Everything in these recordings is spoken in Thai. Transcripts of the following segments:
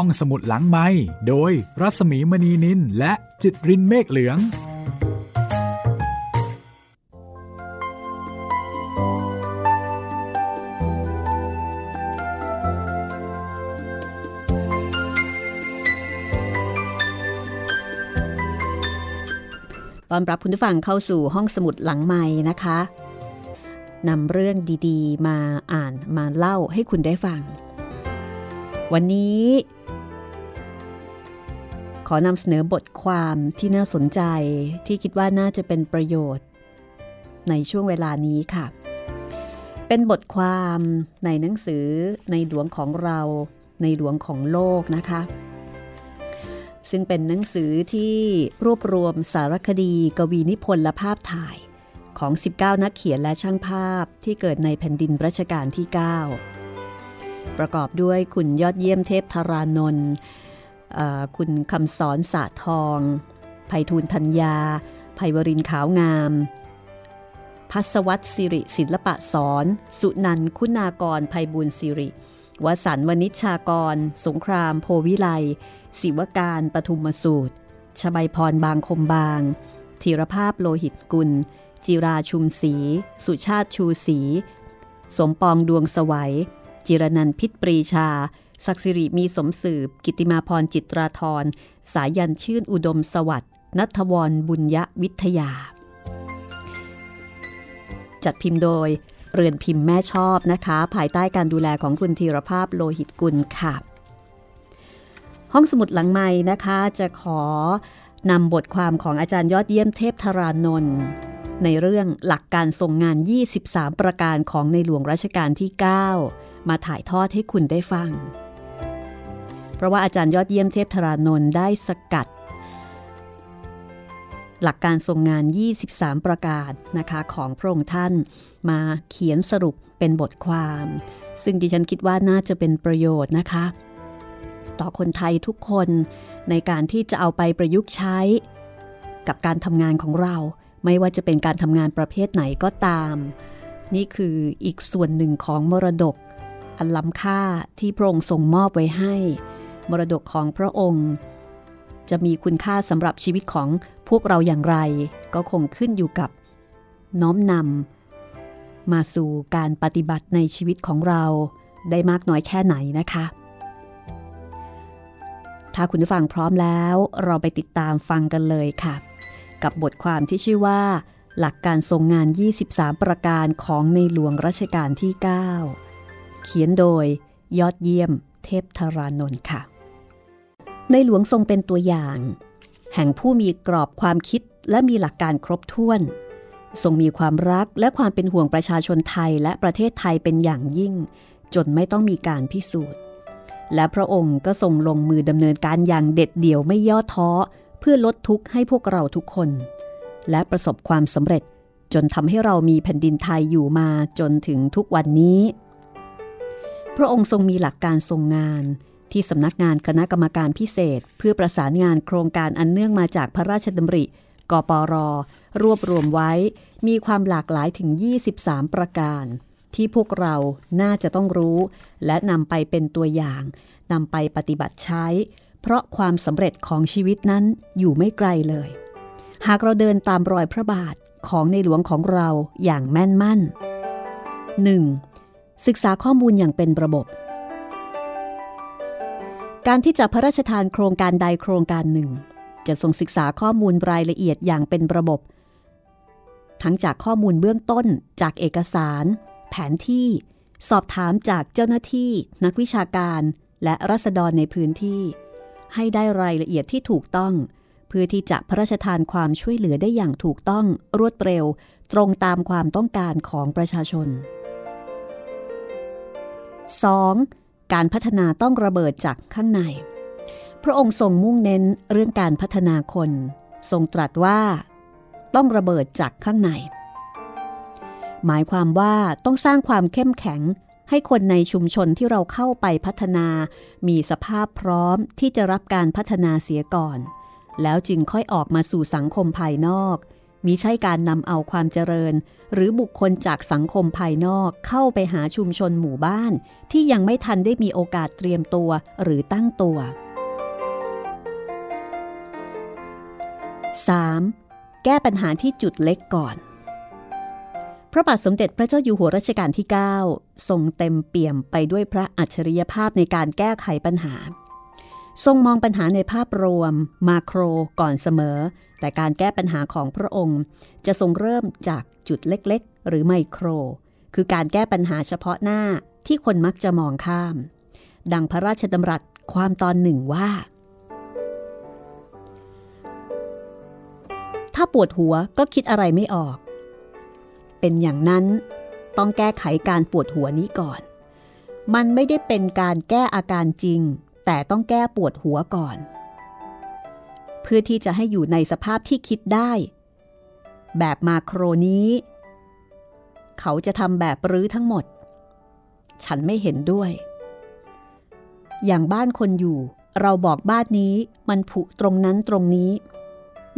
ห้องสมุดหลังไม้โดยรัสมีมณีนินและจิตรินเมฆเหลือง ตอนรับคุณผู้ฟังเข้าสู่ห้องสมุดหลังไม้นะคะนำเรื่องดีๆ มาอ่านมาเล่าให้คุณได้ฟัง วันนี้ ขอนำเสนอบทความที่น่าสนใจที่คิดว่าน่าจะเป็นประโยชน์ ในช่วงเวลานี้ค่ะ เป็นบทความในหนังสือในหลวงของเราในหลวงของโลกนะคะ ซึ่งเป็นหนังสือที่รวบรวมสารคดี กวีนิพนธ์และภาพถ่ายของ 19 นักเขียนและช่างภาพที่เกิดในแผ่นดินรัชกาลที่ 9 ประกอบด้วยคุณยอดเยี่ยมเทพธารานนท์ คุณคำสอนสะทองภัยทูลธัญญาภัยวรินขาวงาม พัสวัตสิริศิลปะสอน สุนันคุณากรภัยบุญสิริวสันวณิชากร สงคราม โพวิไลศิวการปทุมสูตรชบายพรบางคมบางธีรภาพโลหิตกุล จิราชุมศรีสุชาติชูศรีสมปองดวงสวัย จิรนันพิษปรีชา ศักสิริมีสมสืบ กิติมาพรจิตราธรสายันชื่นอุดมสวัสดิ์นัทวรบุญยวิทยา จัดพิมพ์โดยเรือนพิมพ์แม่ชอบนะคะ ภายใต้การดูแลของคุณธีรภาพโลหิตกุลค่ะ ห้องสมุดหลังไม้นะคะ จะขอนำบทความของอาจารย์ยอดเยี่ยมเทพธารานนท์ในเรื่องหลักการทรงงาน 23 ประการของในหลวงรัชกาลที่ 9 มาถ่ายทอดให้คุณได้ฟัง เพราะว่าอาจารย์ยอดเยี่ยมเทพธารานนท์ได้สกัด หลักการทรงงาน 23 ประการนะคะของพระองค์ท่านมาเขียนสรุปเป็นบทความ ซึ่งดิฉันคิดว่าน่าจะเป็นประโยชน์นะคะ ต่อคนไทยทุกคนในการที่จะเอาไปประยุกต์ใช้ กับการทำงานของเรา ไม่ว่าจะเป็นการทำงานประเภทไหนก็ตาม นี่คืออีกส่วนหนึ่งของมรดกอันล้ำค่าที่พระองค์ทรงมอบไว้ให้ มรดกของพระองค์ จะมีคุณค่าสำหรับชีวิตของพวกเราอย่างไร ก็คงขึ้นอยู่กับ น้อมนำมาสู่การปฏิบัติในชีวิตของเราได้มากน้อยแค่ไหนนะคะ ถ้าคุณผู้ฟังพร้อมแล้วเราไปติดตามฟังกันเลยค่ะ กับบทความที่ชื่อว่า หลักการทรงงาน 23 ประการของในหลวงรัชกาลที่ 9 เขียนโดยยอดเยี่ยมเทพธารานนท์ค่ะ ในหลวงทรงเป็นตัวอย่าง แห่งผู้มีกรอบความคิดและมีหลักการครบถ้วน ทรงมีความรักและความเป็นห่วงประชาชนไทยและประเทศไทยเป็นอย่างยิ่ง จนไม่ต้องมีการพิสูจน์ และพระองค์ก็ทรงลงมือดำเนินการอย่างเด็ดเดี่ยวไม่ย่อท้อ เพื่อลดทุกข์ให้พวกเราทุกคน และประสบความสำเร็จจนทำให้เรามีแผ่นดินไทยอยู่มาจนถึงทุกวันนี้ พระองค์ทรงมีหลักการทรงงาน ที่สำนักงานคณะกรรมการพิเศษ เพื่อประสานงานโครงการอันเนื่องมาจากพระราชดำริ กปร รวบรวมไว้ มีความหลากหลายถึง 23 ประการ ที่พวกเราน่าจะต้องรู้ และนำไปเป็นตัวอย่างนำไปปฏิบัติใช้ เพราะความสำเร็จของชีวิตนั้นอยู่ไม่ไกลเลย หากเราเดินตามรอยพระบาทของในหลวงของเราอย่างแม่นมั่น 1. ศึกษาข้อมูลอย่างเป็นระบบ การที่จะพระราชทานโครงการใดโครงการหนึ่ง จะทรงศึกษาข้อมูลรายละเอียดอย่างเป็นระบบ ทั้งจากข้อมูลเบื้องต้น จากเอกสาร แผนที่ สอบถามจากเจ้าหน้าที่ นักวิชาการ และรัษฎรในพื้นที่ ให้ได้รายละเอียดที่ถูกต้อง เพื่อที่จะพระราชทานความช่วยเหลือได้อย่างถูกต้อง รวดเร็ว ตรงตามความต้องการของประชาชน 2. การพัฒนาต้องระเบิดจากข้างใน พระองค์ทรงมุ่งเน้นเรื่องการพัฒนาคน ทรงตรัสว่าต้องระเบิดจากข้างใน หมายความว่าต้องสร้างความเข้มแข็งให้คนในชุมชนที่เราเข้าไปพัฒนา มีสภาพพร้อมที่จะรับการพัฒนาเสียก่อน แล้วจึงค่อยออกมาสู่สังคมภายนอก มิใช่การนำเอาความเจริญ หรือบุคคลจากสังคมภายนอกเข้าไปหาชุมชนหมู่บ้าน ที่ยังไม่ทันได้มีโอกาสเตรียมตัวหรือตั้งตัว 3. แก้ปัญหาที่จุดเล็กก่อน พระบาทสมเด็จพระเจ้าอยู่หัวรัชกาลที่ 9 ทรงเต็มเปี่ยมไปด้วยพระอัจฉริยภาพในการแก้ไขปัญหา ทรงมองปัญหาในภาพรวม มาโครก่อนเสมอ แต่การแก้ปัญหาของพระองค์จะทรงเริ่มจากจุดเล็กๆ หรือไมโคร คือการแก้ปัญหาเฉพาะหน้าที่คนมักจะมองข้าม ดังพระราชดำรัสความตอนหนึ่งว่า ถ้าปวดหัวก็คิดอะไรไม่ออก เป็นอย่างนั้นต้องแก้ไขการปวดหัวนี้ก่อน มันไม่ได้เป็นการแก้อาการจริง แต่ต้องแก้ปวดหัวก่อน เพื่อที่จะให้อยู่ในสภาพที่คิดได้ แบบมาโครนี้ เขาจะทำแบบรื้อทั้งหมด ฉันไม่เห็นด้วย อย่างบ้านคนอยู่ เราบอกบ้านนี้มันผุตรงนั้นตรงนี้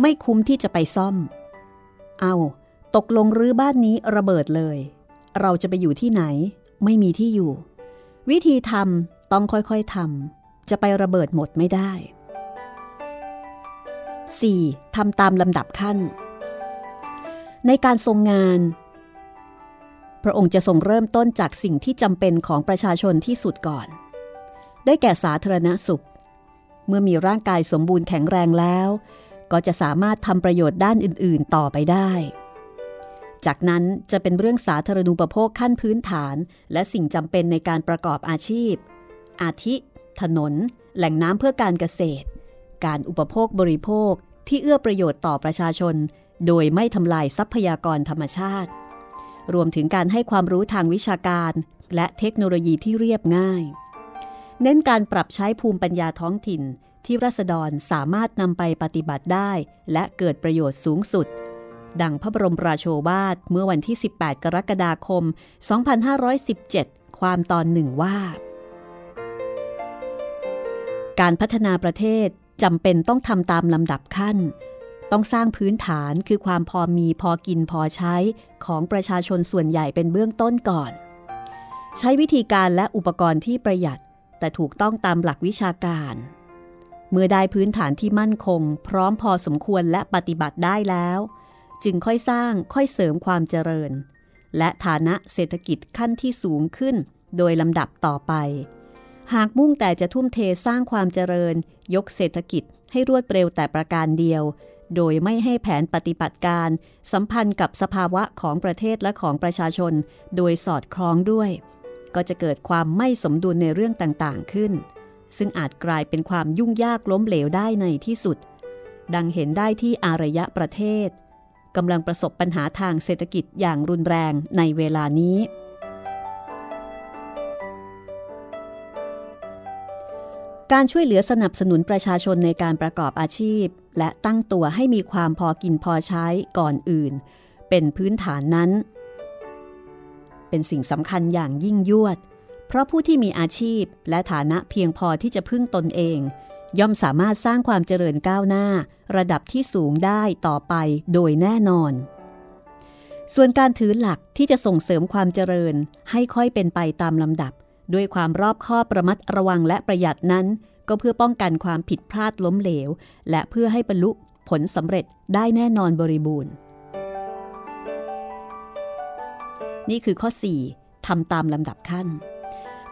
ไม่คุ้มที่จะไปซ่อม เอาตกลงรื้อบ้านนี้ระเบิดเลย เราจะไปอยู่ที่ไหน ไม่มีที่อยู่ วิธีทำต้องค่อยๆทำจะไประเบิดหมดไม่ได้ 4. ทำตามลำดับขั้น ในการทรงงาน พระองค์จะทรงเริ่มต้นจากสิ่งที่จำเป็นของประชาชนที่สุดก่อน ได้แก่สาธารณสุข เมื่อมีร่างกายสมบูรณ์แข็งแรงแล้ว ก็จะสามารถทำประโยชน์ด้านอื่น ๆ ต่อไปได้ จากนั้นจะเป็นเรื่องสาธารณูปโภคขั้นพื้นฐาน และสิ่งจำเป็นในการประกอบอาชีพ อาทิ ถนน แหล่งน้ำเพื่อการเกษตร การอุปโภคบริโภคที่เอื้อประโยชน์ต่อประชาชน โดยไม่ทำลายทรัพยากรธรรมชาติ รวมถึงการให้ความรู้ทางวิชาการ และเทคโนโลยีที่เรียบง่าย เน้นการปรับใช้ภูมิปัญญาท้องถิ่นที่รัษฎรสามารถนำไปปฏิบัติได้ และเกิดประโยชน์สูงสุด ดังพระบรมราโชวาทเมื่อวันที่ 18 กรกฎาคม 2517 ความตอนหนึ่งว่า การพัฒนาประเทศ จำเป็นต้องทำตามลำดับขั้น ต้องสร้างพื้นฐานคือความพอมีพอกินพอใช้ของประชาชนส่วนใหญ่เป็นเบื้องต้นก่อน ใช้วิธีการและอุปกรณ์ที่ประหยัด แต่ถูกต้องตามหลักวิชาการ เมื่อได้พื้นฐานที่มั่นคง พร้อมพอสมควรและปฏิบัติได้แล้ว จึงค่อยสร้างค่อยเสริมความเจริญ และฐานะเศรษฐกิจขั้นที่สูงขึ้น โดยลำดับต่อไป หากมุ่งแต่จะทุ่มเทสร้างความเจริญ ยกเศรษฐกิจให้รวดเร็วแต่ประการเดียว โดยไม่ให้แผนปฏิบัติการ สัมพันธ์กับสภาวะของประเทศและของประชาชน โดยสอดคล้องด้วย ก็จะเกิดความไม่สมดุลในเรื่องต่างๆขึ้น ซึ่งอาจกลายเป็นความยุ่งยากล้มเหลวได้ในที่สุด ดังเห็นได้ที่อารยะประเทศกำลังประสบปัญหาทางเศรษฐกิจอย่างรุนแรงในเวลานี้ การช่วยเหลือสนับสนุนประชาชนในการประกอบอาชีพ และตั้งตัวให้มีความพอกินพอใช้ก่อนอื่น เป็นพื้นฐานนั้น เป็นสิ่งสำคัญอย่างยิ่งยวด เพราะผู้ที่มีอาชีพและฐานะเพียงพอที่จะพึ่งตนเอง ย่อมสามารถสร้างความเจริญก้าวหน้า ระดับที่สูงได้ต่อไปโดยแน่นอน ส่วนการถือหลักที่จะส่งเสริมความเจริญให้ค่อยเป็นไปตามลำดับ ด้วยความรอบคอบประมัดระวังและประหยัดนั้น ก็เพื่อป้องกันความผิดพลาดล้มเหลว และเพื่อให้บรรลุผลสำเร็จได้แน่นอนบริบูรณ์ นี่คือข้อ 4ทำตามลำดับขั้น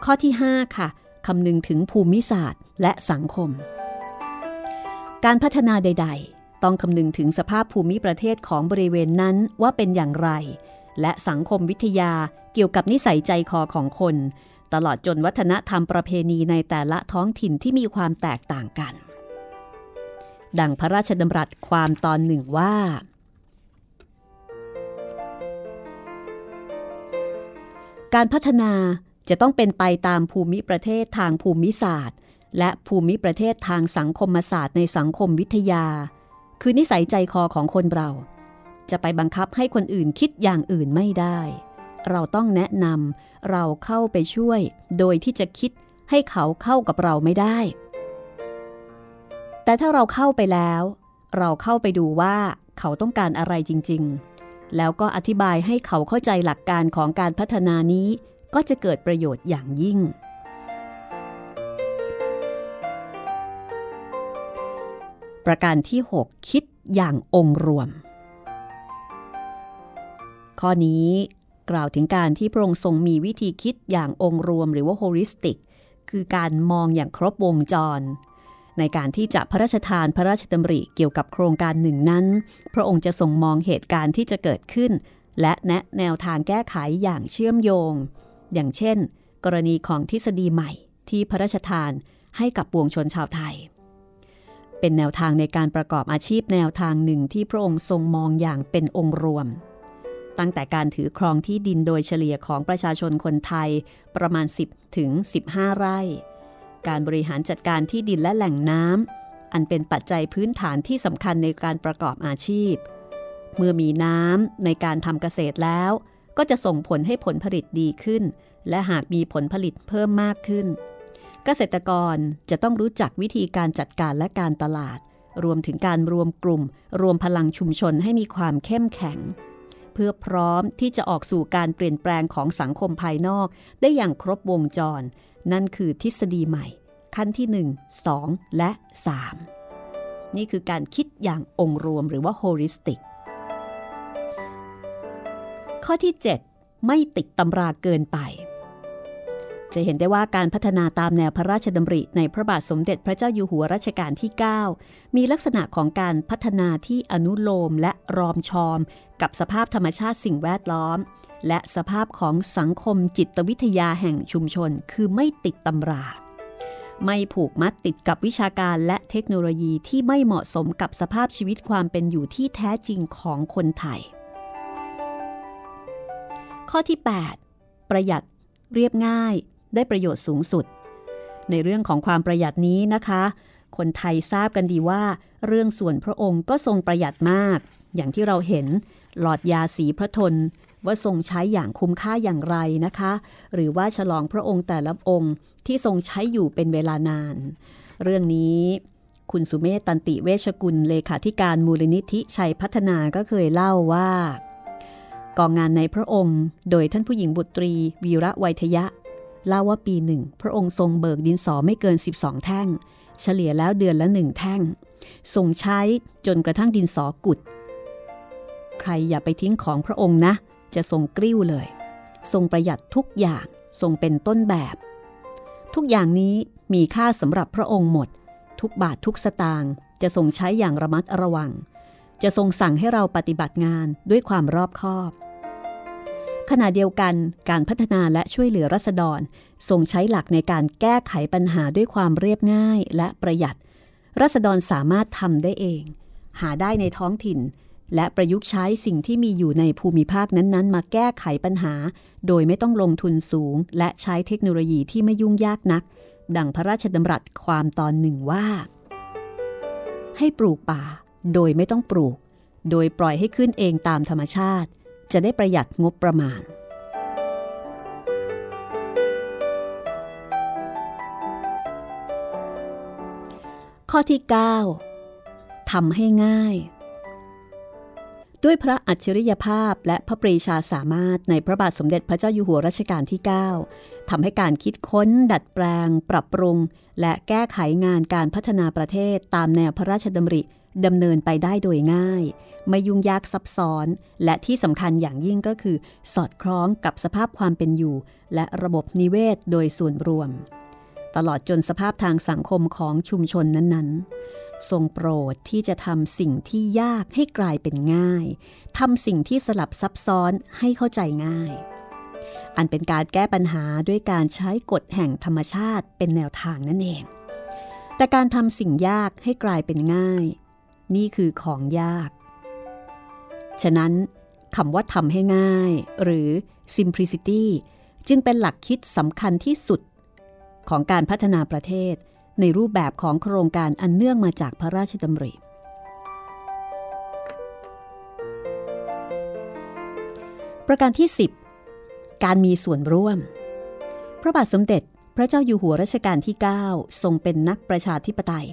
ข้อที่ 5 ค่ะคำนึงถึงภูมิศาสตร์และสังคม การพัฒนาใด ๆ ต้องคำนึงถึงสภาพภูมิประเทศของบริเวณนั้นว่าเป็นอย่างไร และสังคมวิทยาเกี่ยวกับนิสัยใจคอของคน ตลอดจนวัฒนธรรมประเพณีในแต่ละท้องถิ่นที่มีความแตกต่างกัน ดังพระราชดำรัสความตอนหนึ่งว่า การพัฒนาจะต้องเป็นไปตามภูมิประเทศทางภูมิศาสตร์ และภูมิประเทศทางสังคมศาสตร์ในสังคมวิทยา คือนิสัยใจคอของคนเรา จะไปบังคับให้คนอื่นคิดอย่างอื่นไม่ได้ เราต้องแนะนำเราเข้าไปช่วย โดยที่จะคิดให้เขาเข้ากับเราไม่ได้ แต่ถ้าเราเข้าไปแล้ว เราเข้าไปดูว่าเขาต้องการอะไรจริง ๆ แล้วก็อธิบายให้เขาเข้าใจหลักการของการพัฒนานี้ก็จะเกิดประโยชน์อย่างยิ่ง ประการที่ 6 คิดอย่างองค์รวม ข้อนี้ กล่าวถึงการที่พระองค์ทรงมีวิธีคิดอย่างองค์รวมหรือว่า holistic คือการมองอย่างครบวงจร ในการที่จะพระราชทานพระราชดำริเกี่ยวกับโครงการหนึ่งนั้น พระองค์จะทรงมองเหตุการณ์ที่จะเกิดขึ้น และแนะแนวทางแก้ไขอย่างเชื่อมโยง อย่างเช่น กรณีของทฤษฎีใหม่ที่พระราชทานให้กับปวงชนชาวไทย เป็นแนวทางในการประกอบอาชีพแนวทางหนึ่งที่พระองค์ทรงมองอย่างเป็นองค์รวม ตั้งแต่การถือครองที่ดินโดยเฉลี่ยของประชาชนคนไทยประมาณ 10 ถึง 15 ไร่ การบริหารจัดการที่ดินและแหล่งน้ำอันเป็นปัจจัยพื้นฐานที่สำคัญในการประกอบอาชีพ เมื่อมีน้ำในการทำเกษตรแล้ว ก็จะส่งผลให้ผลผลิตดีขึ้น และหากมีผลผลิตเพิ่มมากขึ้น เกษตรกรจะต้องรู้จักวิธีการจัดการและการตลาด รวมถึงการรวมกลุ่ม รวมพลังชุมชนให้มีความเข้มแข็ง พื่อพร้อมที่จะออกสู่การเปลี่ยนแปลงของสังคมภายนอก ได้อย่างครบวงจร นั่นคือทฤษฎีใหม่ ขั้นที่ 1 2 และ 3 นี่คือการคิดอย่างองค์รวมหรือว่าโฮลิสติก ข้อที่ 7 ไม่ติดตำราเกินไป จะเห็นได้ว่าการพัฒนาตามแนวพระราชดำริในพระบาทสมเด็จพระเจ้าอยู่หัวรัชกาลที่ 9 มีลักษณะของการพัฒนาที่อนุโลมและรอมชอม กับสภาพธรรมชาติสิ่งแวดล้อม และสภาพของสังคมจิตวิทยาแห่งชุมชน คือไม่ติดตำรา ไม่ผูกมัดติดกับวิชาการและเทคโนโลยีที่ไม่เหมาะสมกับสภาพชีวิตความเป็นอยู่ที่แท้จริงของคนไทย ข้อที่ 8 ประหยัดเรียบง่าย ได้ประโยชน์สูงสุด ในเรื่องของความประหยัดนี้นะคะ คนไทยทราบกันดีว่า เรื่องส่วนพระองค์ก็ทรงประหยัดมาก อย่างที่เราเห็นหลอดยาสีพระทนว่าทรงใช้อย่างคุ้มค่าอย่างไรนะคะ หรือว่าฉลองพระองค์แต่ละองค์ที่ทรงใช้อยู่เป็นเวลานาน เรื่องนี้คุณสุเมธตันติเวชกุลเลขาธิการมูลนิธิชัยพัฒนาก็เคยเล่าว่า กองงานในพระองค์ โดยท่านผู้หญิงบุตรีวีระไวทยะ เล่าว่าปีหนึ่ง พระองค์ทรงเบิกดินสอไม่เกิน 12 แท่ง เฉลี่ยแล้วเดือนละหนึ่งแท่งทรงใช้จนกระทั่งดินสอกุด ใครอย่าไปทิ้งของพระองค์นะ จะทรงกริ้วเลย ทรงประหยัดทุกอย่างทรงเป็นต้นแบบ ทุกอย่างนี้มีค่าสำหรับพระองค์หมด ทุกบาททุกสตางค์จะทรงใช้อย่างระมัดระวัง จะทรงสั่งให้เราปฏิบัติงานด้วยความรอบคอบ ขณะเดียวกันการพัฒนาและช่วยเหลือรัษฎรทรงใช้หลักในการแก้ไขปัญหาด้วยความเรียบง่ายและประหยัด รัษฎรสามารถทำได้เอง หาได้ในท้องถิ่น และประยุกต์ใช้สิ่งที่มีอยู่ในภูมิภาคนั้นๆ มาแก้ไขปัญหา โดยไม่ต้องลงทุนสูง และใช้เทคโนโลยีที่ไม่ยุ่งยากนัก ดังพระราชดำรัสความตอนหนึ่งว่า ให้ปลูกป่า โดยไม่ต้องปลูก โดยปล่อยให้ขึ้นเองตามธรรมชาติ จะได้ประหยัดงบประมาณ ข้อที่ 9ทำให้ง่าย ด้วยพระอัจฉริยภาพและพระปรีชาสามารถในพระบาทสมเด็จพระเจ้าอยู่หัวรัชกาลที่ 9ทำให้การคิดค้น ดัดแปลง ปรับปรุง และแก้ไขงานการพัฒนาประเทศตามแนวพระราชดำริ ดำเนินไปได้โดยง่าย ไม่ยุ่งยากซับซ้อน และที่สำคัญอย่างยิ่งก็คือ สอดคล้องกับสภาพความเป็นอยู่ และระบบนิเวศโดยส่วนรวม ตลอดจนสภาพทางสังคมของชุมชนนั้นๆ ทรงโปรดที่จะทำสิ่งที่ยากให้กลายเป็นง่ายทำสิ่งที่สลับซับซ้อนให้เข้าใจง่าย อันเป็นการแก้ปัญหาด้วยการใช้กฎแห่งธรรมชาติเป็นแนวทางนั่นเองแต่การทำสิ่งยากให้กลายเป็นง่าย นี่คือของยาก ฉะนั้นคำว่าทำให้ง่าย หรือ simplicity จึงเป็นหลักคิดสำคัญที่สุด ของการพัฒนาประเทศในรูปแบบของโครงการอันเนื่องมาจากพระราชดำริประการที่ 10 การมีส่วนร่วม พระบาทสมเด็จพระเจ้าอยู่หัวรัชกาลที่ 9 ทรงเป็นนักประชาธิปไตย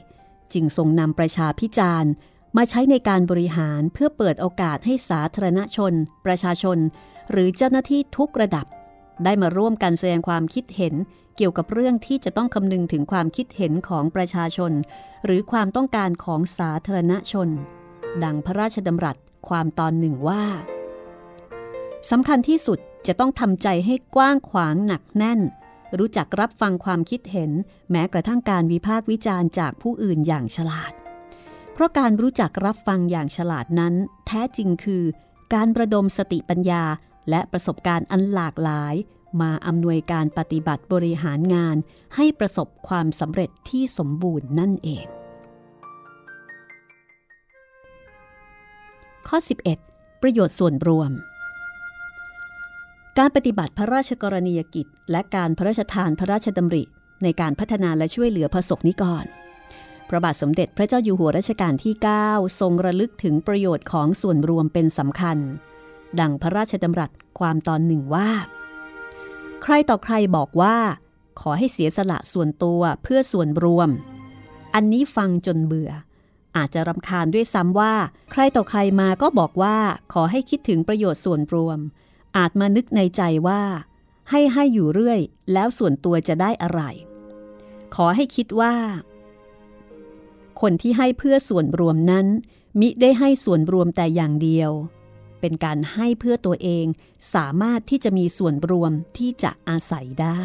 จึงทรงนำประชาพิจารณ์ มาใช้ในการบริหารเพื่อเปิดโอกาสให้สาธารณชน ประชาชน หรือเจ้าหน้าที่ทุกระดับ ได้มาร่วมกันแสดงความคิดเห็นเกี่ยวกับเรื่องที่จะต้องคำนึงถึงความคิดเห็นของประชาชน หรือความต้องการของสาธารณชน ดังพระราชดำรัสความตอนหนึ่งว่าสำคัญที่สุดจะต้องทำใจให้กว้างขวางหนักแน่น รู้จักรับฟังความคิดเห็น แม้กระทั่งการวิพากษ์วิจารณ์จากผู้อื่นอย่างฉลาด เพราะการรู้จักรับฟังอย่างฉลาดนั้น แท้จริงคือ การประดมสติปัญญา และประสบการณ์อันหลากหลาย มาอำนวยการปฏิบัติบริหารงาน ให้ประสบความสำเร็จที่สมบูรณ์นั่นเอง ข้อ 11 ประโยชน์ส่วนรวม การปฏิบัติพระราชกรณียกิจ และการพระราชทานพระราชดำริ ในการพัฒนาและช่วยเหลือพระสกนิกรพระบาทสมเด็จพระเจ้าอยู่หัวรัชกาลที่ 9 ทรงระลึกถึงประโยชน์ของส่วนรวมเป็นสำคัญ ดังพระราชดำรัสความตอนหนึ่งว่า ใครต่อใครบอกว่า ขอให้เสียสละส่วนตัวเพื่อส่วนรวม อันนี้ฟังจนเบื่อ อาจจะรำคาญด้วยซ้ำว่า ใครต่อใครมาก็บอกว่าขอให้คิดถึงประโยชน์ส่วนรวม อาจมานึกในใจว่า ให้ให้อยู่เรื่อย แล้วส่วนตัวจะได้อะไร ขอให้คิดว่า คนที่ให้เพื่อส่วนรวมนั้น มิได้ให้ส่วนรวมแต่อย่างเดียว เป็นการให้เพื่อตัวเองสามารถที่จะมีส่วนรวมที่จะอาศัยได้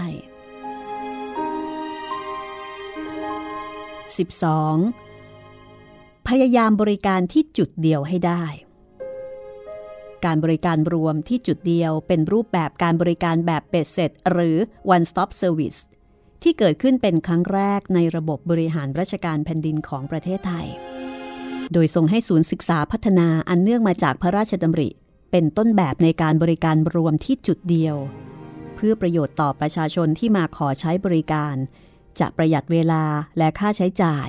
12. พยายามบริการที่จุดเดียวให้ได้ การบริการรวมที่จุดเดียวเป็นรูปแบบการบริการแบบเบ็ดเสร็จ หรือ one stop service ที่เกิดขึ้นเป็นครั้งแรกในระบบบริหารราชการแผ่นดินของประเทศไทย โดยทรงให้ศูนย์ศึกษาพัฒนาอันเนื่องมาจากพระราชดำริ เป็นต้นแบบในการบริการรวมที่จุดเดียว เพื่อประโยชน์ต่อประชาชนที่มาขอใช้บริการ จะประหยัดเวลาและค่าใช้จ่าย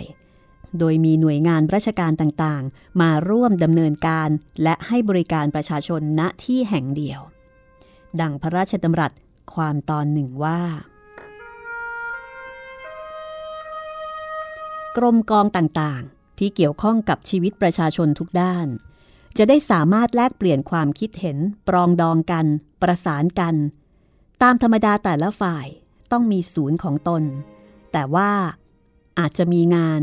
โดยมีหน่วยงานราชการต่างๆ มาร่วมดำเนินการและให้บริการประชาชนณที่แห่งเดียว ดังพระราชดำรัสความตอนหนึ่งว่า กรมกองต่างๆ ที่เกี่ยวข้องกับชีวิตประชาชนทุกด้าน จะได้สามารถแลกเปลี่ยนความคิดเห็น ปรองดองกัน ประสานกัน ตามธรรมดาแต่ละฝ่ายต้องมีศูนย์ของตน แต่ว่าอาจจะมีงาน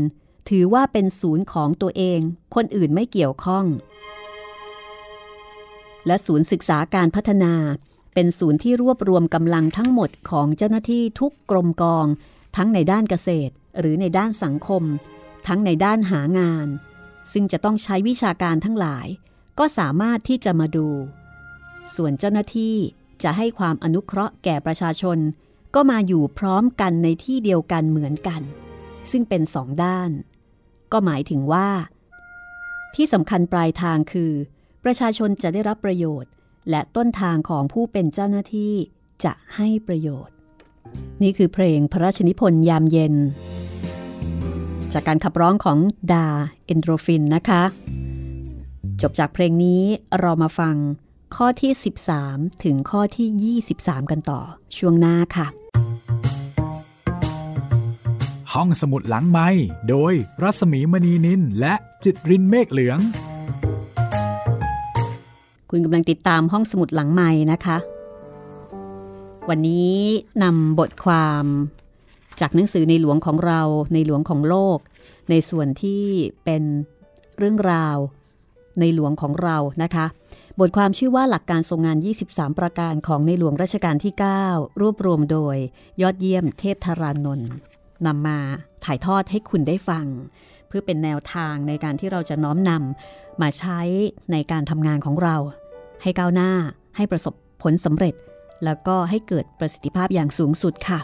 ถือว่าเป็นศูนย์ของตัวเอง คนอื่นไม่เกี่ยวข้อง และศูนย์ศึกษาการพัฒนา เป็นศูนย์ที่รวบรวมกำลังทั้งหมดของเจ้าหน้าที่ทุกกรมกอง ทั้งในด้านเกษตร หรือในด้านสังคม ทั้งในด้านหางาน ซึ่งจะต้องใช้วิชาการทั้งหลาย ก็สามารถที่จะมาดู ส่วนเจ้าหน้าที่จะให้ความอนุเคราะห์แก่ประชาชน ก็มาอยู่พร้อมกันในที่เดียวกันเหมือนกัน ซึ่งเป็นสองด้าน ก็หมายถึงว่า ที่สำคัญปลายทางคือ ประชาชนจะได้รับประโยชน์ และต้นทางของผู้เป็นเจ้าหน้าที่จะให้ประโยชน์ นี่คือเพลงพระราชนิพนธ์ยามเย็น จากการขับร้องของดาเอนโดรฟินนะคะ จบจากเพลงนี้เรามาฟังข้อที่ 13 ถึงข้อที่ 23 กันต่อช่วงหน้าค่ะ ห้องสมุดหลังไม้โดยรัสมีมณีนินและจิตรินเมฆเหลือง คุณกำลังติดตามห้องสมุดหลังไม้นะคะ วันนี้นำบทความจากหนังสือในหลวงของเราในหลวงของโลก ในส่วนที่เป็นเรื่องราวในหลวงของเรานะคะ บทความชื่อว่าหลักการทรงงาน 23 ประการของในหลวงรัชกาลที่ 9 รวบรวมโดยยอดเยี่ยมเทพธารานนท์ นำมาถ่ายทอดให้คุณได้ฟัง เพื่อเป็นแนวทางในการที่เราจะน้อมนำมาใช้ในการทำงานของเรา ให้ก้าวหน้าให้ประสบผลสำเร็จ แล้วก็ให้เกิดประสิทธิภาพอย่างสูงสุดค่ะ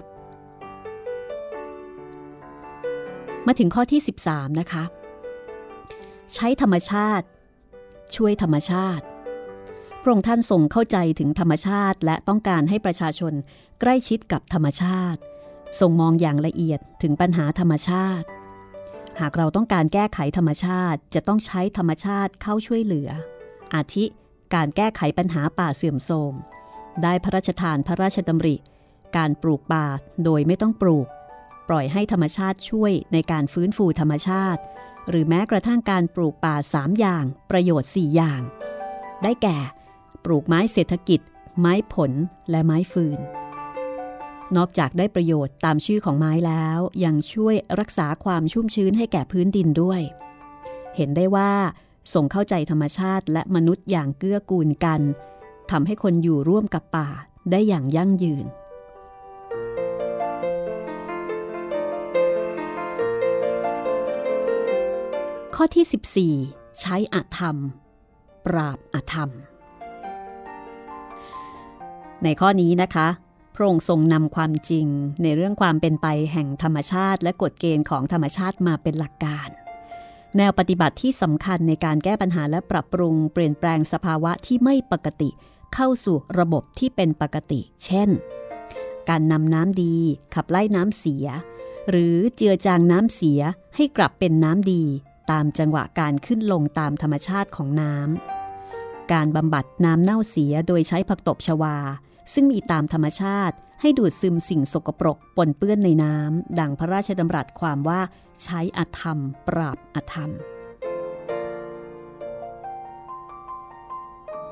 มาถึงข้อที่ 13 นะคะ ใช้ธรรมชาติ ช่วยธรรมชาติพระองค์ท่านทรงเข้าใจถึงธรรมชาติ และต้องการให้ประชาชนใกล้ชิดกับธรรมชาติ ทรงมองอย่างละเอียดถึงปัญหาธรรมชาติ หากเราต้องการแก้ไขธรรมชาติจะต้องใช้ธรรมชาติเข้าช่วยเหลือ อาทิการแก้ไขปัญหาป่าเสื่อมโทรมได้พระราชทานพระราชดำริ การปลูกป่าโดยไม่ต้องปลูก ปล่อยให้ธรรมชาติช่วยในการฟื้นฟูธรรมชาติ หรือแม้กระทั่งการปลูกป่าสามอย่าง ประโยชน์ 4 อย่าง ได้แก่ ปลูกไม้เศรษฐกิจ ไม้ผลและไม้ฟืน นอกจากได้ประโยชน์ตามชื่อของไม้แล้ว ยังช่วยรักษาความชุ่มชื้นให้แก่พื้นดินด้วย เห็นได้ว่าส่งเข้าใจธรรมชาติและมนุษย์อย่างเกื้อกูลกันทำให้คนอยู่ร่วมกับป่าได้อย่างยั่งยืน ข้อที่ 14 ใช้อธรรม ปราบอธรรม ในข้อนี้นะคะ พระองค์ทรงนำความจริงในเรื่องความเป็นไปแห่งธรรมชาติ และกฎเกณฑ์ของธรรมชาติมาเป็นหลักการ แนวปฏิบัติที่สำคัญในการแก้ปัญหาและปรับปรุงเปลี่ยนแปลงสภาวะที่ไม่ปกติเข้าสู่ระบบที่เป็นปกติ เช่น การนำน้ำดี ขับไล่น้ำเสีย หรือเจือจางน้ำเสียให้กลับเป็นน้ำดี ตามจังหวะการขึ้นลงตามธรรมชาติของน้ำการบำบัดน้ำเน่าเสียโดยใช้ผักตบชวา ซึ่งมีตามธรรมชาติ ให้ดูดซึมสิ่งสกปรกปนเปื้อนในน้ำดังพระราชดำรัสความว่าใช้อธรรม ปราบอธรรม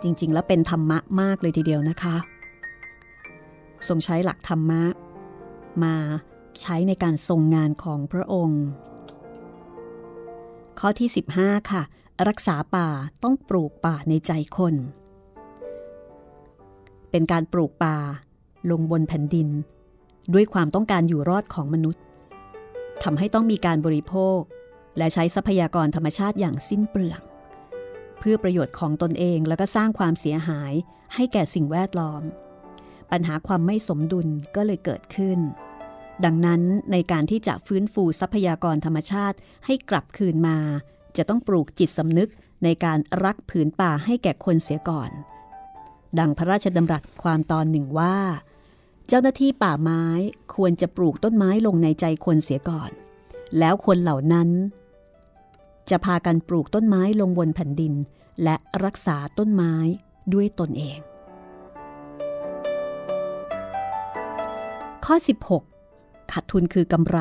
จริงๆ แล้วเป็นธรรมะมากเลยทีเดียวนะคะทรงใช้หลักธรรมะ มาใช้ในการทรงงานของพระองค์ ข้อที่ 15 ค่ะ รักษาป่าต้องปลูกป่าในใจคน เป็นการปลูกป่า ลงบนแผ่นดิน ด้วยความต้องการอยู่รอดของมนุษย์ทำให้ต้องมีการบริโภค และใช้ทรัพยากรธรรมชาติอย่างสิ้นเปลือง เพื่อประโยชน์ของตนเองแล้วก็สร้างความเสียหายให้แก่สิ่งแวดล้อม ปัญหาความไม่สมดุลก็เลยเกิดขึ้น ดังนั้นในการที่จะฟื้นฟูทรัพยากรธรรมชาติให้กลับคืนมา จะต้องปลูกจิตสำนึกในการรักผืนป่าให้แก่คนเสียก่อน ดังพระราชดำรัสความตอนหนึ่งว่า เจ้าหน้าที่ป่าไม้ควรจะปลูกต้นไม้ลงในใจคนเสียก่อน แล้วคนเหล่านั้น จะพากันปลูกต้นไม้ลงบนแผ่นดิน และรักษาต้นไม้ด้วยตนเอง ข้อ 16 ขาดทุนคือกำไร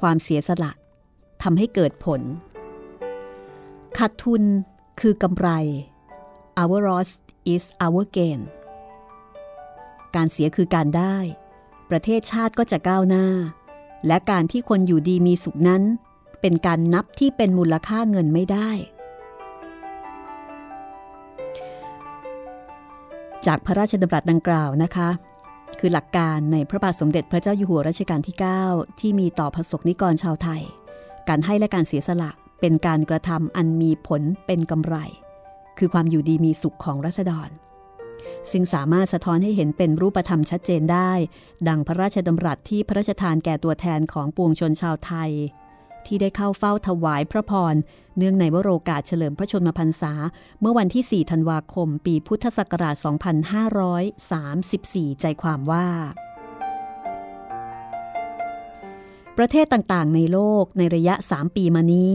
ความเสียสละทำให้เกิดผลขาดทุนคือกำไร our loss is our gain การเสียคือการได้ ประเทศชาติก็จะก้าวหน้า และการที่คนอยู่ดีมีสุขนั้น เป็นการนับที่เป็นมูลค่าเงินไม่ได้ จากพระราชดำรัสดังกล่าวนะคะ คือหลักการในพระบาทสมเด็จพระเจ้าอยู่หัวรัชกาลที่ 9 ที่มีต่อพระสกนิกรชาวไทย การให้และการเสียสละเป็นการกระทำอันมีผลเป็นกำไร คือความอยู่ดีมีสุขของรัษฎร ซึ่งสามารถสะท้อนให้เห็นเป็นรูปธรรมชัดเจนได้ ดังพระราชดำรัสที่พระราชทานแก่ตัวแทนของปวงชนชาวไทย ที่ได้เข้าเฝ้าถวายพระพร เนื่องในวโรกาสเฉลิมพระชนมพรรษา เมื่อวันที่ 4 ธันวาคม ปีพุทธศักราช 2534 ใจความว่าประเทศต่างๆ ในโลกในระยะ 3 ปีมานี้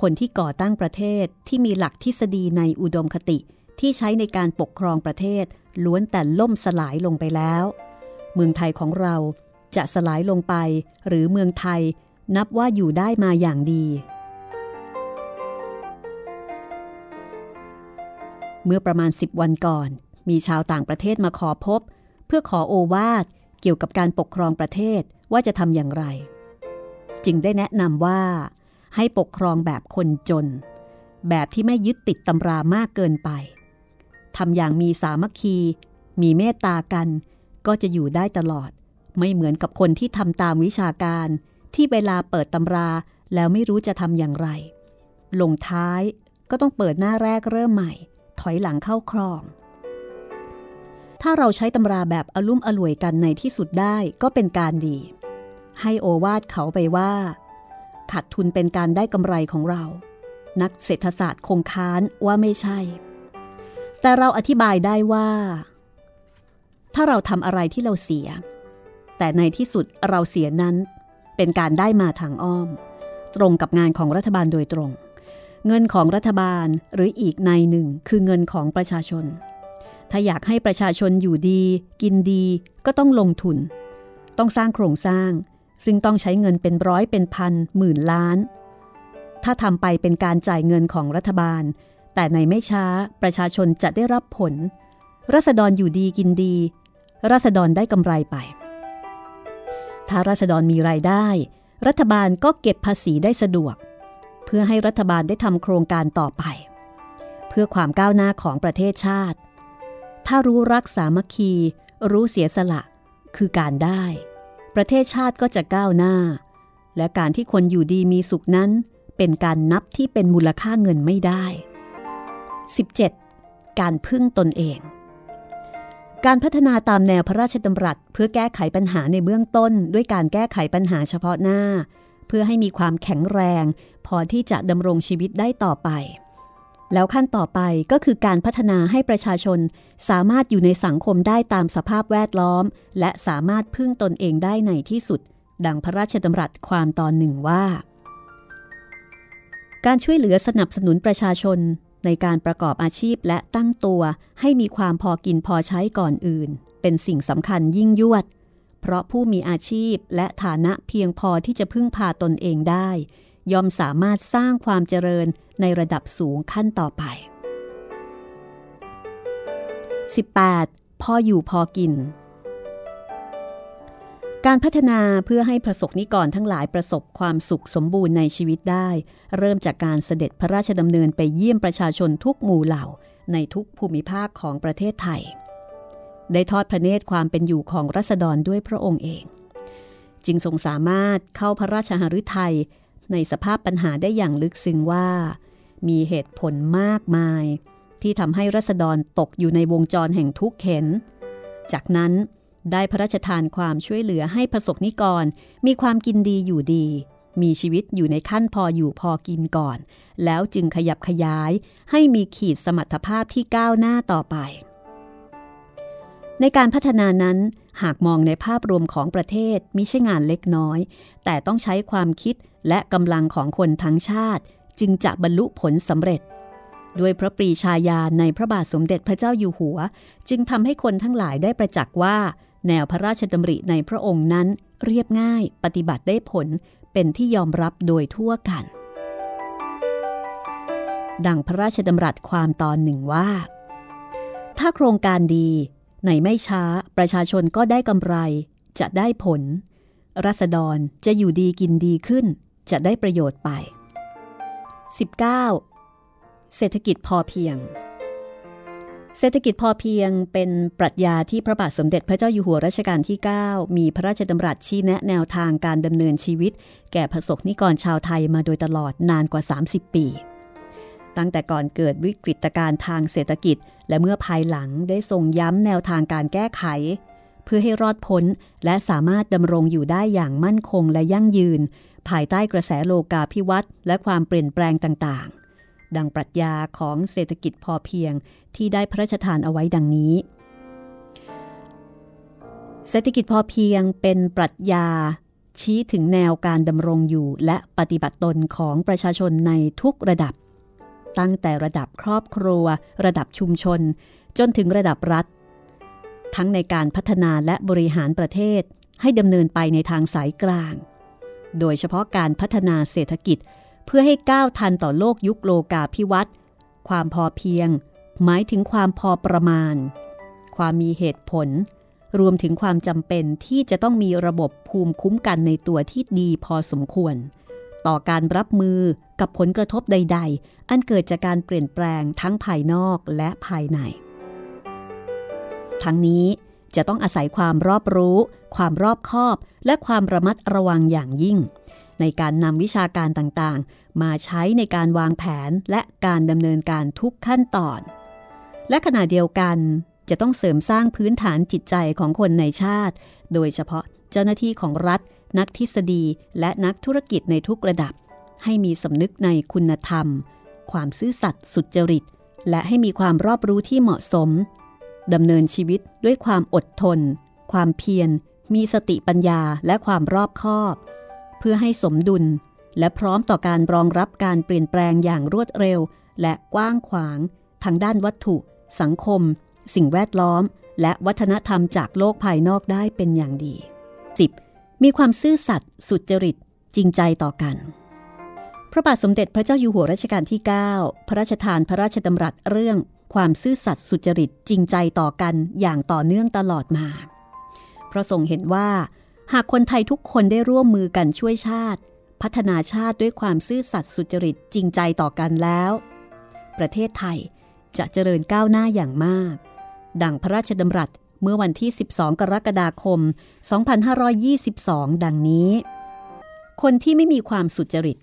คนที่ก่อตั้งประเทศที่มีหลักทฤษฎีในอุดมคติที่ใช้ในการปกครองประเทศล้วนแต่ล่มสลายลงไปแล้ว เมืองไทยของเราจะสลายลงไป หรือเมืองไทยนับว่าอยู่ได้มาอย่างดี เมื่อประมาณ 10 วันก่อน มีชาวต่างประเทศมาขอพบ เพื่อขอโอวาทเกี่ยวกับการปกครองประเทศว่าจะทำอย่างไร จึงได้แนะนำว่า ให้ปกครองแบบคนจน แบบที่ไม่ยึดติดตำรามากเกินไปทำอย่างมีสามัคคี มีเมตตากัน ก็จะอยู่ได้ตลอด ไม่เหมือนกับคนที่ทำตามวิชาการ ที่เวลาเปิดตำราแล้วไม่รู้จะทำอย่างไร ลงท้ายก็ต้องเปิดหน้าแรกเริ่มใหม่ ถอยหลังเข้าครอง ถ้าเราใช้ตำราแบบอลุ่มอล่วยกันในที่สุดได้ก็เป็นการดี ให้โอวาดเขาไปว่า ขาดทุนเป็นการได้กำไรของเรา นักเศรษฐศาสตร์คงค้านว่าไม่ใช่ แต่เราอธิบายได้ว่า ถ้าเราทำอะไรที่เราเสีย แต่ในที่สุดเราเสียนั้น เป็นการได้มาทางอ้อม ตรงกับงานของรัฐบาลโดยตรง เงินของรัฐบาลหรืออีกในหนึ่งคือเงินของประชาชน ถ้าอยากให้ประชาชนอยู่ดี กินดีก็ต้องลงทุน ต้องสร้างโครงสร้าง ซึ่งต้องใช้เงินเป็นร้อยเป็นพันหมื่นล้าน ถ้าทำไปเป็นการจ่ายเงินของรัฐบาล แต่ในไม่ช้าประชาชนจะได้รับผลรัษฎรอยู่ดีกินดีรัษฎรได้กำไรไป ถ้ารัษฎรมีรายได้ รัฐบาลก็เก็บภาษีได้สะดวก เพื่อให้รัฐบาลได้ทำโครงการต่อไป เพื่อความก้าวหน้าของประเทศชาติ ถ้ารู้รักสามัคคี รู้เสียสละ คือการได้ ประเทศชาติก็จะก้าวหน้า และการที่คนอยู่ดีมีสุขนั้น เป็นการนับที่เป็นมูลค่าเงินไม่ได้ 17. การพึ่งตนเอง การพัฒนาตามแนวพระราชดำรัส เพื่อแก้ไขปัญหาในเบื้องต้น ด้วยการแก้ไขปัญหาเฉพาะหน้า เพื่อให้มีความแข็งแรง พอที่จะดำรงชีวิตได้ต่อไป แล้วขั้นต่อไปก็คือการพัฒนาให้ประชาชน สามารถอยู่ในสังคมได้ตามสภาพแวดล้อม และสามารถพึ่งตนเองได้ในที่สุด ดังพระราชดำรัสความตอนหนึ่งว่า การช่วยเหลือสนับสนุนประชาชนในการประกอบอาชีพและตั้งตัวให้มีความพอกินพอใช้ก่อนอื่น เป็นสิ่งสำคัญยิ่งยวด เพราะผู้มีอาชีพและฐานะเพียงพอที่จะพึ่งพาตนเองได้ ย่อมสามารถสร้างความเจริญในระดับสูงขั้นต่อไป 18. พออยู่พอกิน การพัฒนาเพื่อให้ประสบนิกรทั้งหลายประสบความสุขสมบูรณ์ในชีวิตได้ เริ่มจากการเสด็จพระราชดำเนินไปเยี่ยมประชาชนทุกหมู่เหล่าในทุกภูมิภาคของประเทศไทย ได้ทอดพระเนตรความเป็นอยู่ของรัษฎรด้วยพระองค์เอง จึงทรงสามารถเข้าพระราชหฤทัย ในสภาพปัญหาได้อย่างลึกซึ้งว่า มีเหตุผลมากมาย ที่ทำให้รัษฎรตกอยู่ในวงจรแห่งทุกข์เข็น จากนั้นได้พระราชทานความช่วยเหลือให้ประสบนิกร มีความกินดีอยู่ดี มีชีวิตอยู่ในขั้นพออยู่พอกินก่อน แล้วจึงขยับขยายให้มีขีดสมรรถภาพที่ก้าวหน้าต่อไป ในการพัฒนานั้นหากมองในภาพรวมของประเทศมิใช่งานเล็กน้อย แต่ต้องใช้ความคิด และกำลังของคนทั้งชาติจึงจะบรรลุผลสำเร็จ ด้วยพระปรีชาญาในพระบาทสมเด็จพระเจ้าอยู่หัว จึงทำให้คนทั้งหลายได้ประจักษ์ว่า แนวพระราชดำริในพระองค์นั้นเรียบง่ายปฏิบัติได้ผลเป็นที่ยอมรับโดยทั่วกัน ดังพระราชดำรัสความตอนหนึ่งว่า ถ้าโครงการดีในไม่ช้าประชาชนก็ได้กำไรจะได้ผลรัษฎรจะอยู่ดีกินดีขึ้น จะได้ประโยชน์ไป 19. เศรษฐกิจพอเพียง เศรษฐกิจพอเพียงเป็นปรัชญาที่พระบาทสมเด็จพระเจ้าอยู่หัวรัชกาลที่ 9 มีพระราชดำรัสชี้แนะแนวทางการดำเนินชีวิต แก่ประสบนิกรชาวไทยมาโดยตลอดนานกว่า 30 ปี ตั้งแต่ก่อนเกิดวิกฤตการณ์ทางเศรษฐกิจ และเมื่อภายหลังได้ทรงย้ำแนวทางการแก้ไขเพื่อให้รอดพ้นและสามารถดำรงอยู่ได้อย่างมั่นคงและยั่งยืน ภายใต้กระแสโลกาภิวัตน์และความเปลี่ยนแปลงต่างๆ ดังปรัชญาของเศรษฐกิจพอเพียงที่ได้พระราชทานเอาไว้ดังนี้ เศรษฐกิจพอเพียงเป็นปรัชญาชี้ถึงแนวการดำรงอยู่และปฏิบัติตนของประชาชนในทุกระดับ ตั้งแต่ระดับครอบครัว ระดับชุมชน จนถึงระดับรัฐ ทั้งในการพัฒนาและบริหารประเทศให้ดำเนินไปในทางสายกลาง โดยเฉพาะการพัฒนาเศรษฐกิจ เพื่อให้ก้าวทันต่อโลกยุคโลกาภิวัตน์ความพอเพียง หมายถึงความพอประมาณ ความมีเหตุผล รวมถึงความจำเป็นที่จะต้องมีระบบภูมิคุ้มกันในตัวที่ดีพอสมควร ต่อการรับมือกับผลกระทบใด ๆ อันเกิดจากการเปลี่ยนแปลงทั้งภายนอกและภายใน ทั้งนี้ จะต้องอาศัยความรอบรู้ ความรอบคอบ และความระมัดระวังอย่างยิ่ง ในการนำวิชาการต่างๆ มาใช้ในการวางแผนและการดำเนินการทุกขั้นตอน และขณะเดียวกันจะต้องเสริมสร้างพื้นฐานจิตใจของคนในชาติ โดยเฉพาะเจ้าหน้าที่ของรัฐ นักทฤษฎี และนักธุรกิจในทุกระดับ ให้มีสำนึกในคุณธรรม ความซื่อสัตย์สุจริต และให้มีความรอบรู้ที่เหมาะสม ดำเนินชีวิตด้วยความอดทน ความเพียร มีสติปัญญาและความรอบคอบ เพื่อให้สมดุล และพร้อมต่อการรองรับการเปลี่ยนแปลงอย่างรวดเร็ว และกว้างขวาง ทางด้านวัตถุ สังคม สิ่งแวดล้อม และวัฒนธรรมจากโลกภายนอกได้เป็นอย่างดี 10. มีความซื่อสัตย์สุจริต จริงใจต่อกัน พระบาทสมเด็จพระเจ้าอยู่หัวรัชกาลที่ 9 พระราชทานพระราชดำรัสเรื่อง ความซื่อสัตย์สุจริตจริงใจต่อกันอย่างต่อเนื่องตลอดมา เพราะทรงเห็นว่า หากคนไทยทุกคนได้ร่วมมือกันช่วยชาติ พัฒนาชาติด้วยความซื่อสัตย์สุจริตจริงใจต่อกันแล้ว ประเทศไทยจะเจริญก้าวหน้าอย่างมาก ดังพระราชดำรัสเมื่อวันที่ 12 กรกฎาคม 2522 ดังนี้ คนที่ไม่มีความสุจริต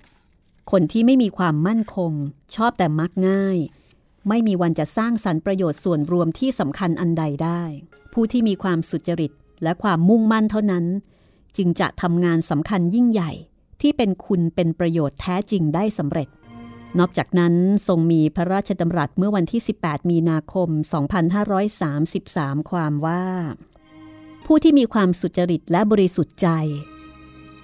คนที่ไม่มีความมั่นคง ชอบแต่มักง่าย ไม่มีวันจะสร้างสรรค์ประโยชน์ส่วนรวมที่สำคัญอันใดได้ ผู้ที่มีความสุจริตและความมุ่งมั่นเท่านั้น จึงจะทำงานสำคัญยิ่งใหญ่ที่เป็นคุณเป็นประโยชน์แท้จริงได้สำเร็จ นอกจากนั้นทรงมีพระราชดำรัสเมื่อวันที่ 18 มีนาคม 2533 ความว่า ผู้ที่มีความสุจริตและบริสุทธิ์ใจ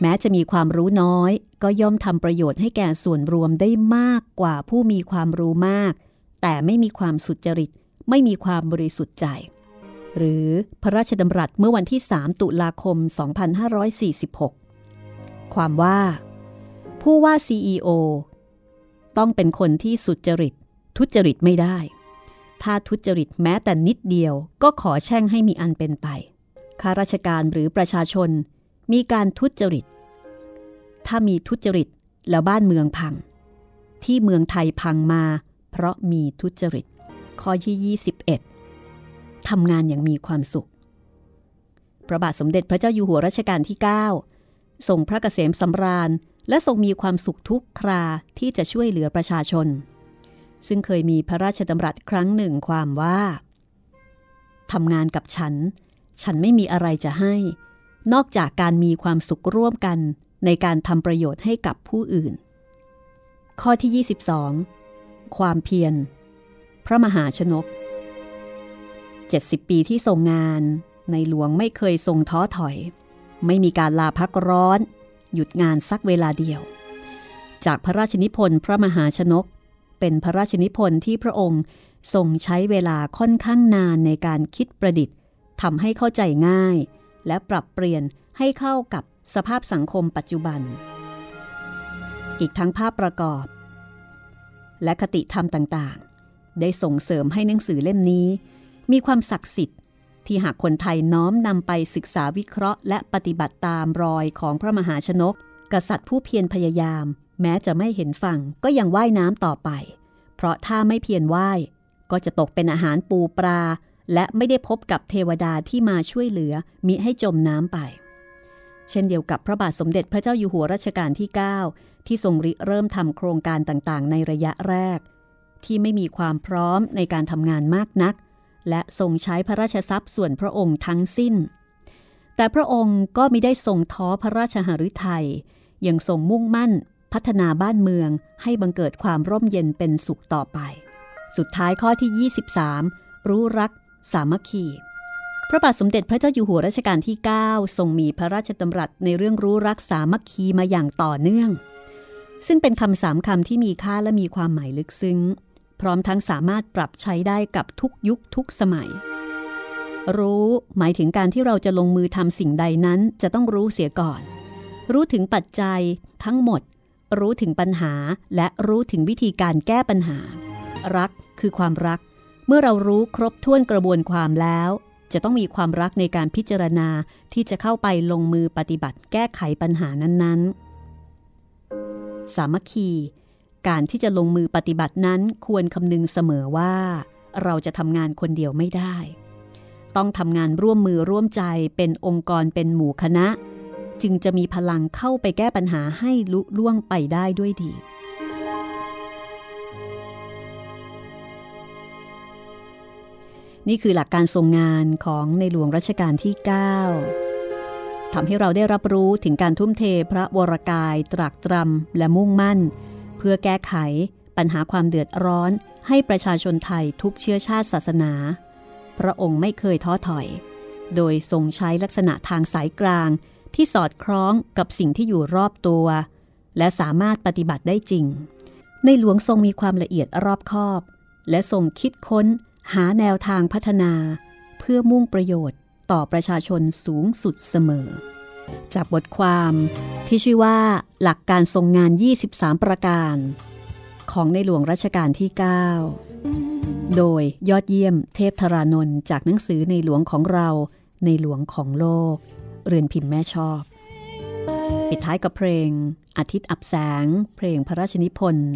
แม้จะมีความรู้น้อย ก็ย่อมทำประโยชน์ให้แก่ส่วนรวมได้มากกว่าผู้มีความรู้มาก แต่ไม่มีความสุจริต ไม่มีความบริสุทธิ์ใจ หรือพระราชดำรัสเมื่อวันที่ 3 ตุลาคม 2546 ความว่า ผู้ว่า CEO ต้องเป็นคนที่สุจริต ทุจริตไม่ได้ ถ้าทุจริตแม้แต่นิดเดียวก็ขอแช่งให้มีอันเป็นไปข้าราชการหรือประชาชนมีการทุจริต ถ้ามีทุจริตแล้วบ้านเมืองพัง ที่เมืองไทยพังมา เพราะมีทุจริต ข้อที่ 21 ทำงานอย่างมีความสุข พระบาทสมเด็จพระเจ้าอยู่หัวรัชกาลที่ 9 ทรงพระเกษมสำราญ และทรงมีความสุขทุกคราที่จะช่วยเหลือประชาชน ซึ่งเคยมีพระราชดำรัสครั้งหนึ่งความว่าทำงานกับฉัน ฉันไม่มีอะไรจะให้ นอกจากการมีความสุขร่วมกันในการทำประโยชน์ให้กับผู้อื่น ข้อที่ 22 ความเพียร พระมหาชนก 70 ปีที่ทรงงานในหลวงไม่เคยทรงท้อถอย ไม่มีการลาพักร้อน หยุดงานสักเวลาเดียว จากพระราชนิพนธ์พระมหาชนก เป็นพระราชนิพนธ์ที่พระองค์ทรงใช้เวลาค่อนข้างนานในการคิดประดิษฐ์ทำให้เข้าใจง่าย และปรับเปลี่ยนให้เข้ากับสภาพสังคมปัจจุบัน อีกทั้งภาพประกอบ และคติธรรมต่างๆ ได้ส่งเสริมให้หนังสือเล่มนี้ มีความศักดิ์สิทธิ์ ที่หากคนไทยน้อมนำไปศึกษาวิเคราะห์ และปฏิบัติตามรอยของพระมหาชนก กษัตริย์ผู้เพียรพยายาม แม้จะไม่เห็นฝั่งก็ยังว่ายน้ำต่อไป เพราะถ้าไม่เพียรว่ายก็จะตกเป็นอาหารปูปลาและไม่ได้พบกับเทวดาที่มาช่วยเหลือมิให้จมน้ำไป เช่นเดียวกับพระบาทสมเด็จพระเจ้าอยู่หัวรัชกาลที่ 9 ที่ทรงริเริ่มทำโครงการต่างๆ ในระยะแรก ที่ไม่มีความพร้อมในการทำงานมากนัก และทรงใช้พระราชทรัพย์ส่วนพระองค์ทั้งสิ้น แต่พระองค์ก็มิได้ทรงท้อพระราชหฤทัยยังทรงมุ่งมั่นพัฒนาบ้านเมืองให้บังเกิดความร่มเย็นเป็นสุขต่อไป สุดท้ายข้อที่ 23 รู้รัก สามัคคี พระบาทสมเด็จพระเจ้าอยู่หัวรัชกาลที่ 9 ทรงมีพระราชดำรัสในเรื่องรู้รักสามัคคีมาอย่างต่อเนื่อง ซึ่งเป็นคำสามคำที่มีค่าและมีความหมายลึกซึ้ง พร้อมทั้งสามารถปรับใช้ได้กับทุกยุคทุกสมัย รู้ หมายถึงการที่เราจะลงมือทำสิ่งใดนั้นจะต้องรู้เสียก่อน รู้ถึงปัจจัย ทั้งหมด รู้ถึงปัญหา และรู้ถึงวิธีการแก้ปัญหา รักคือความรัก เมื่อเรารู้ครบถ้วนกระบวนความแล้ว จะต้องมีความรักในการพิจารณาที่จะเข้าไปลงมือปฏิบัติแก้ไขปัญหานั้นๆ สามัคคี การที่จะลงมือปฏิบัตินั้นควรคำนึงเสมอว่า เราจะทำงานคนเดียวไม่ได้ ต้องทำงานร่วมมือร่วมใจเป็นองค์กรเป็นหมู่คณะ จึงจะมีพลังเข้าไปแก้ปัญหาให้ลุล่วงไปได้ด้วยดีนี่คือหลักการทรงงานของในหลวงรัชกาลที่ 9 ทำให้เราได้รับรู้ถึงการทุ่มเทพระวรกาย ตรากตรำและมุ่งมั่น เพื่อแก้ไขปัญหาความเดือดร้อนให้ประชาชนไทยทุกเชื้อชาติศาสนา พระองค์ไม่เคยท้อถอย โดยทรงใช้ลักษณะทางสายกลางที่สอดคล้องกับสิ่งที่อยู่รอบตัว และสามารถปฏิบัติได้จริง ในหลวงทรงมีความละเอียดรอบคอบ และทรงคิดค้นหาแนวทางพัฒนา เพื่อมุ่งประโยชน์ ต่อประชาชนสูงสุดเสมอ จากบทความที่ชื่อว่าหลักการทรงงาน 23 ประการ ของในหลวงรัชกาลที่ 9 โดยยอดเยี่ยมเทพธารานนท์จากหนังสือในหลวงของเราในหลวงของโลก เรือนพิมพ์แม่ชอบ ปิดท้ายกับเพลง อาทิตย์อับแสง เพลงพระราชนิพนธ์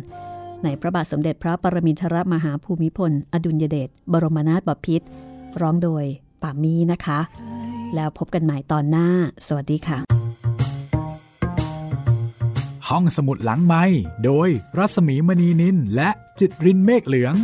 ในพระบาทสมเด็จพระปรมินทรมหาภูมิพล อดุลยเดชบรมนาถบพิตรร้องโดย ป่ามีนะคะ แล้วพบกันใหม่ตอนหน้า สวัสดีค่ะ ห้องสมุดหลังไม้โดยรัสมีมณีนินและจิตรินเมฆเหลือง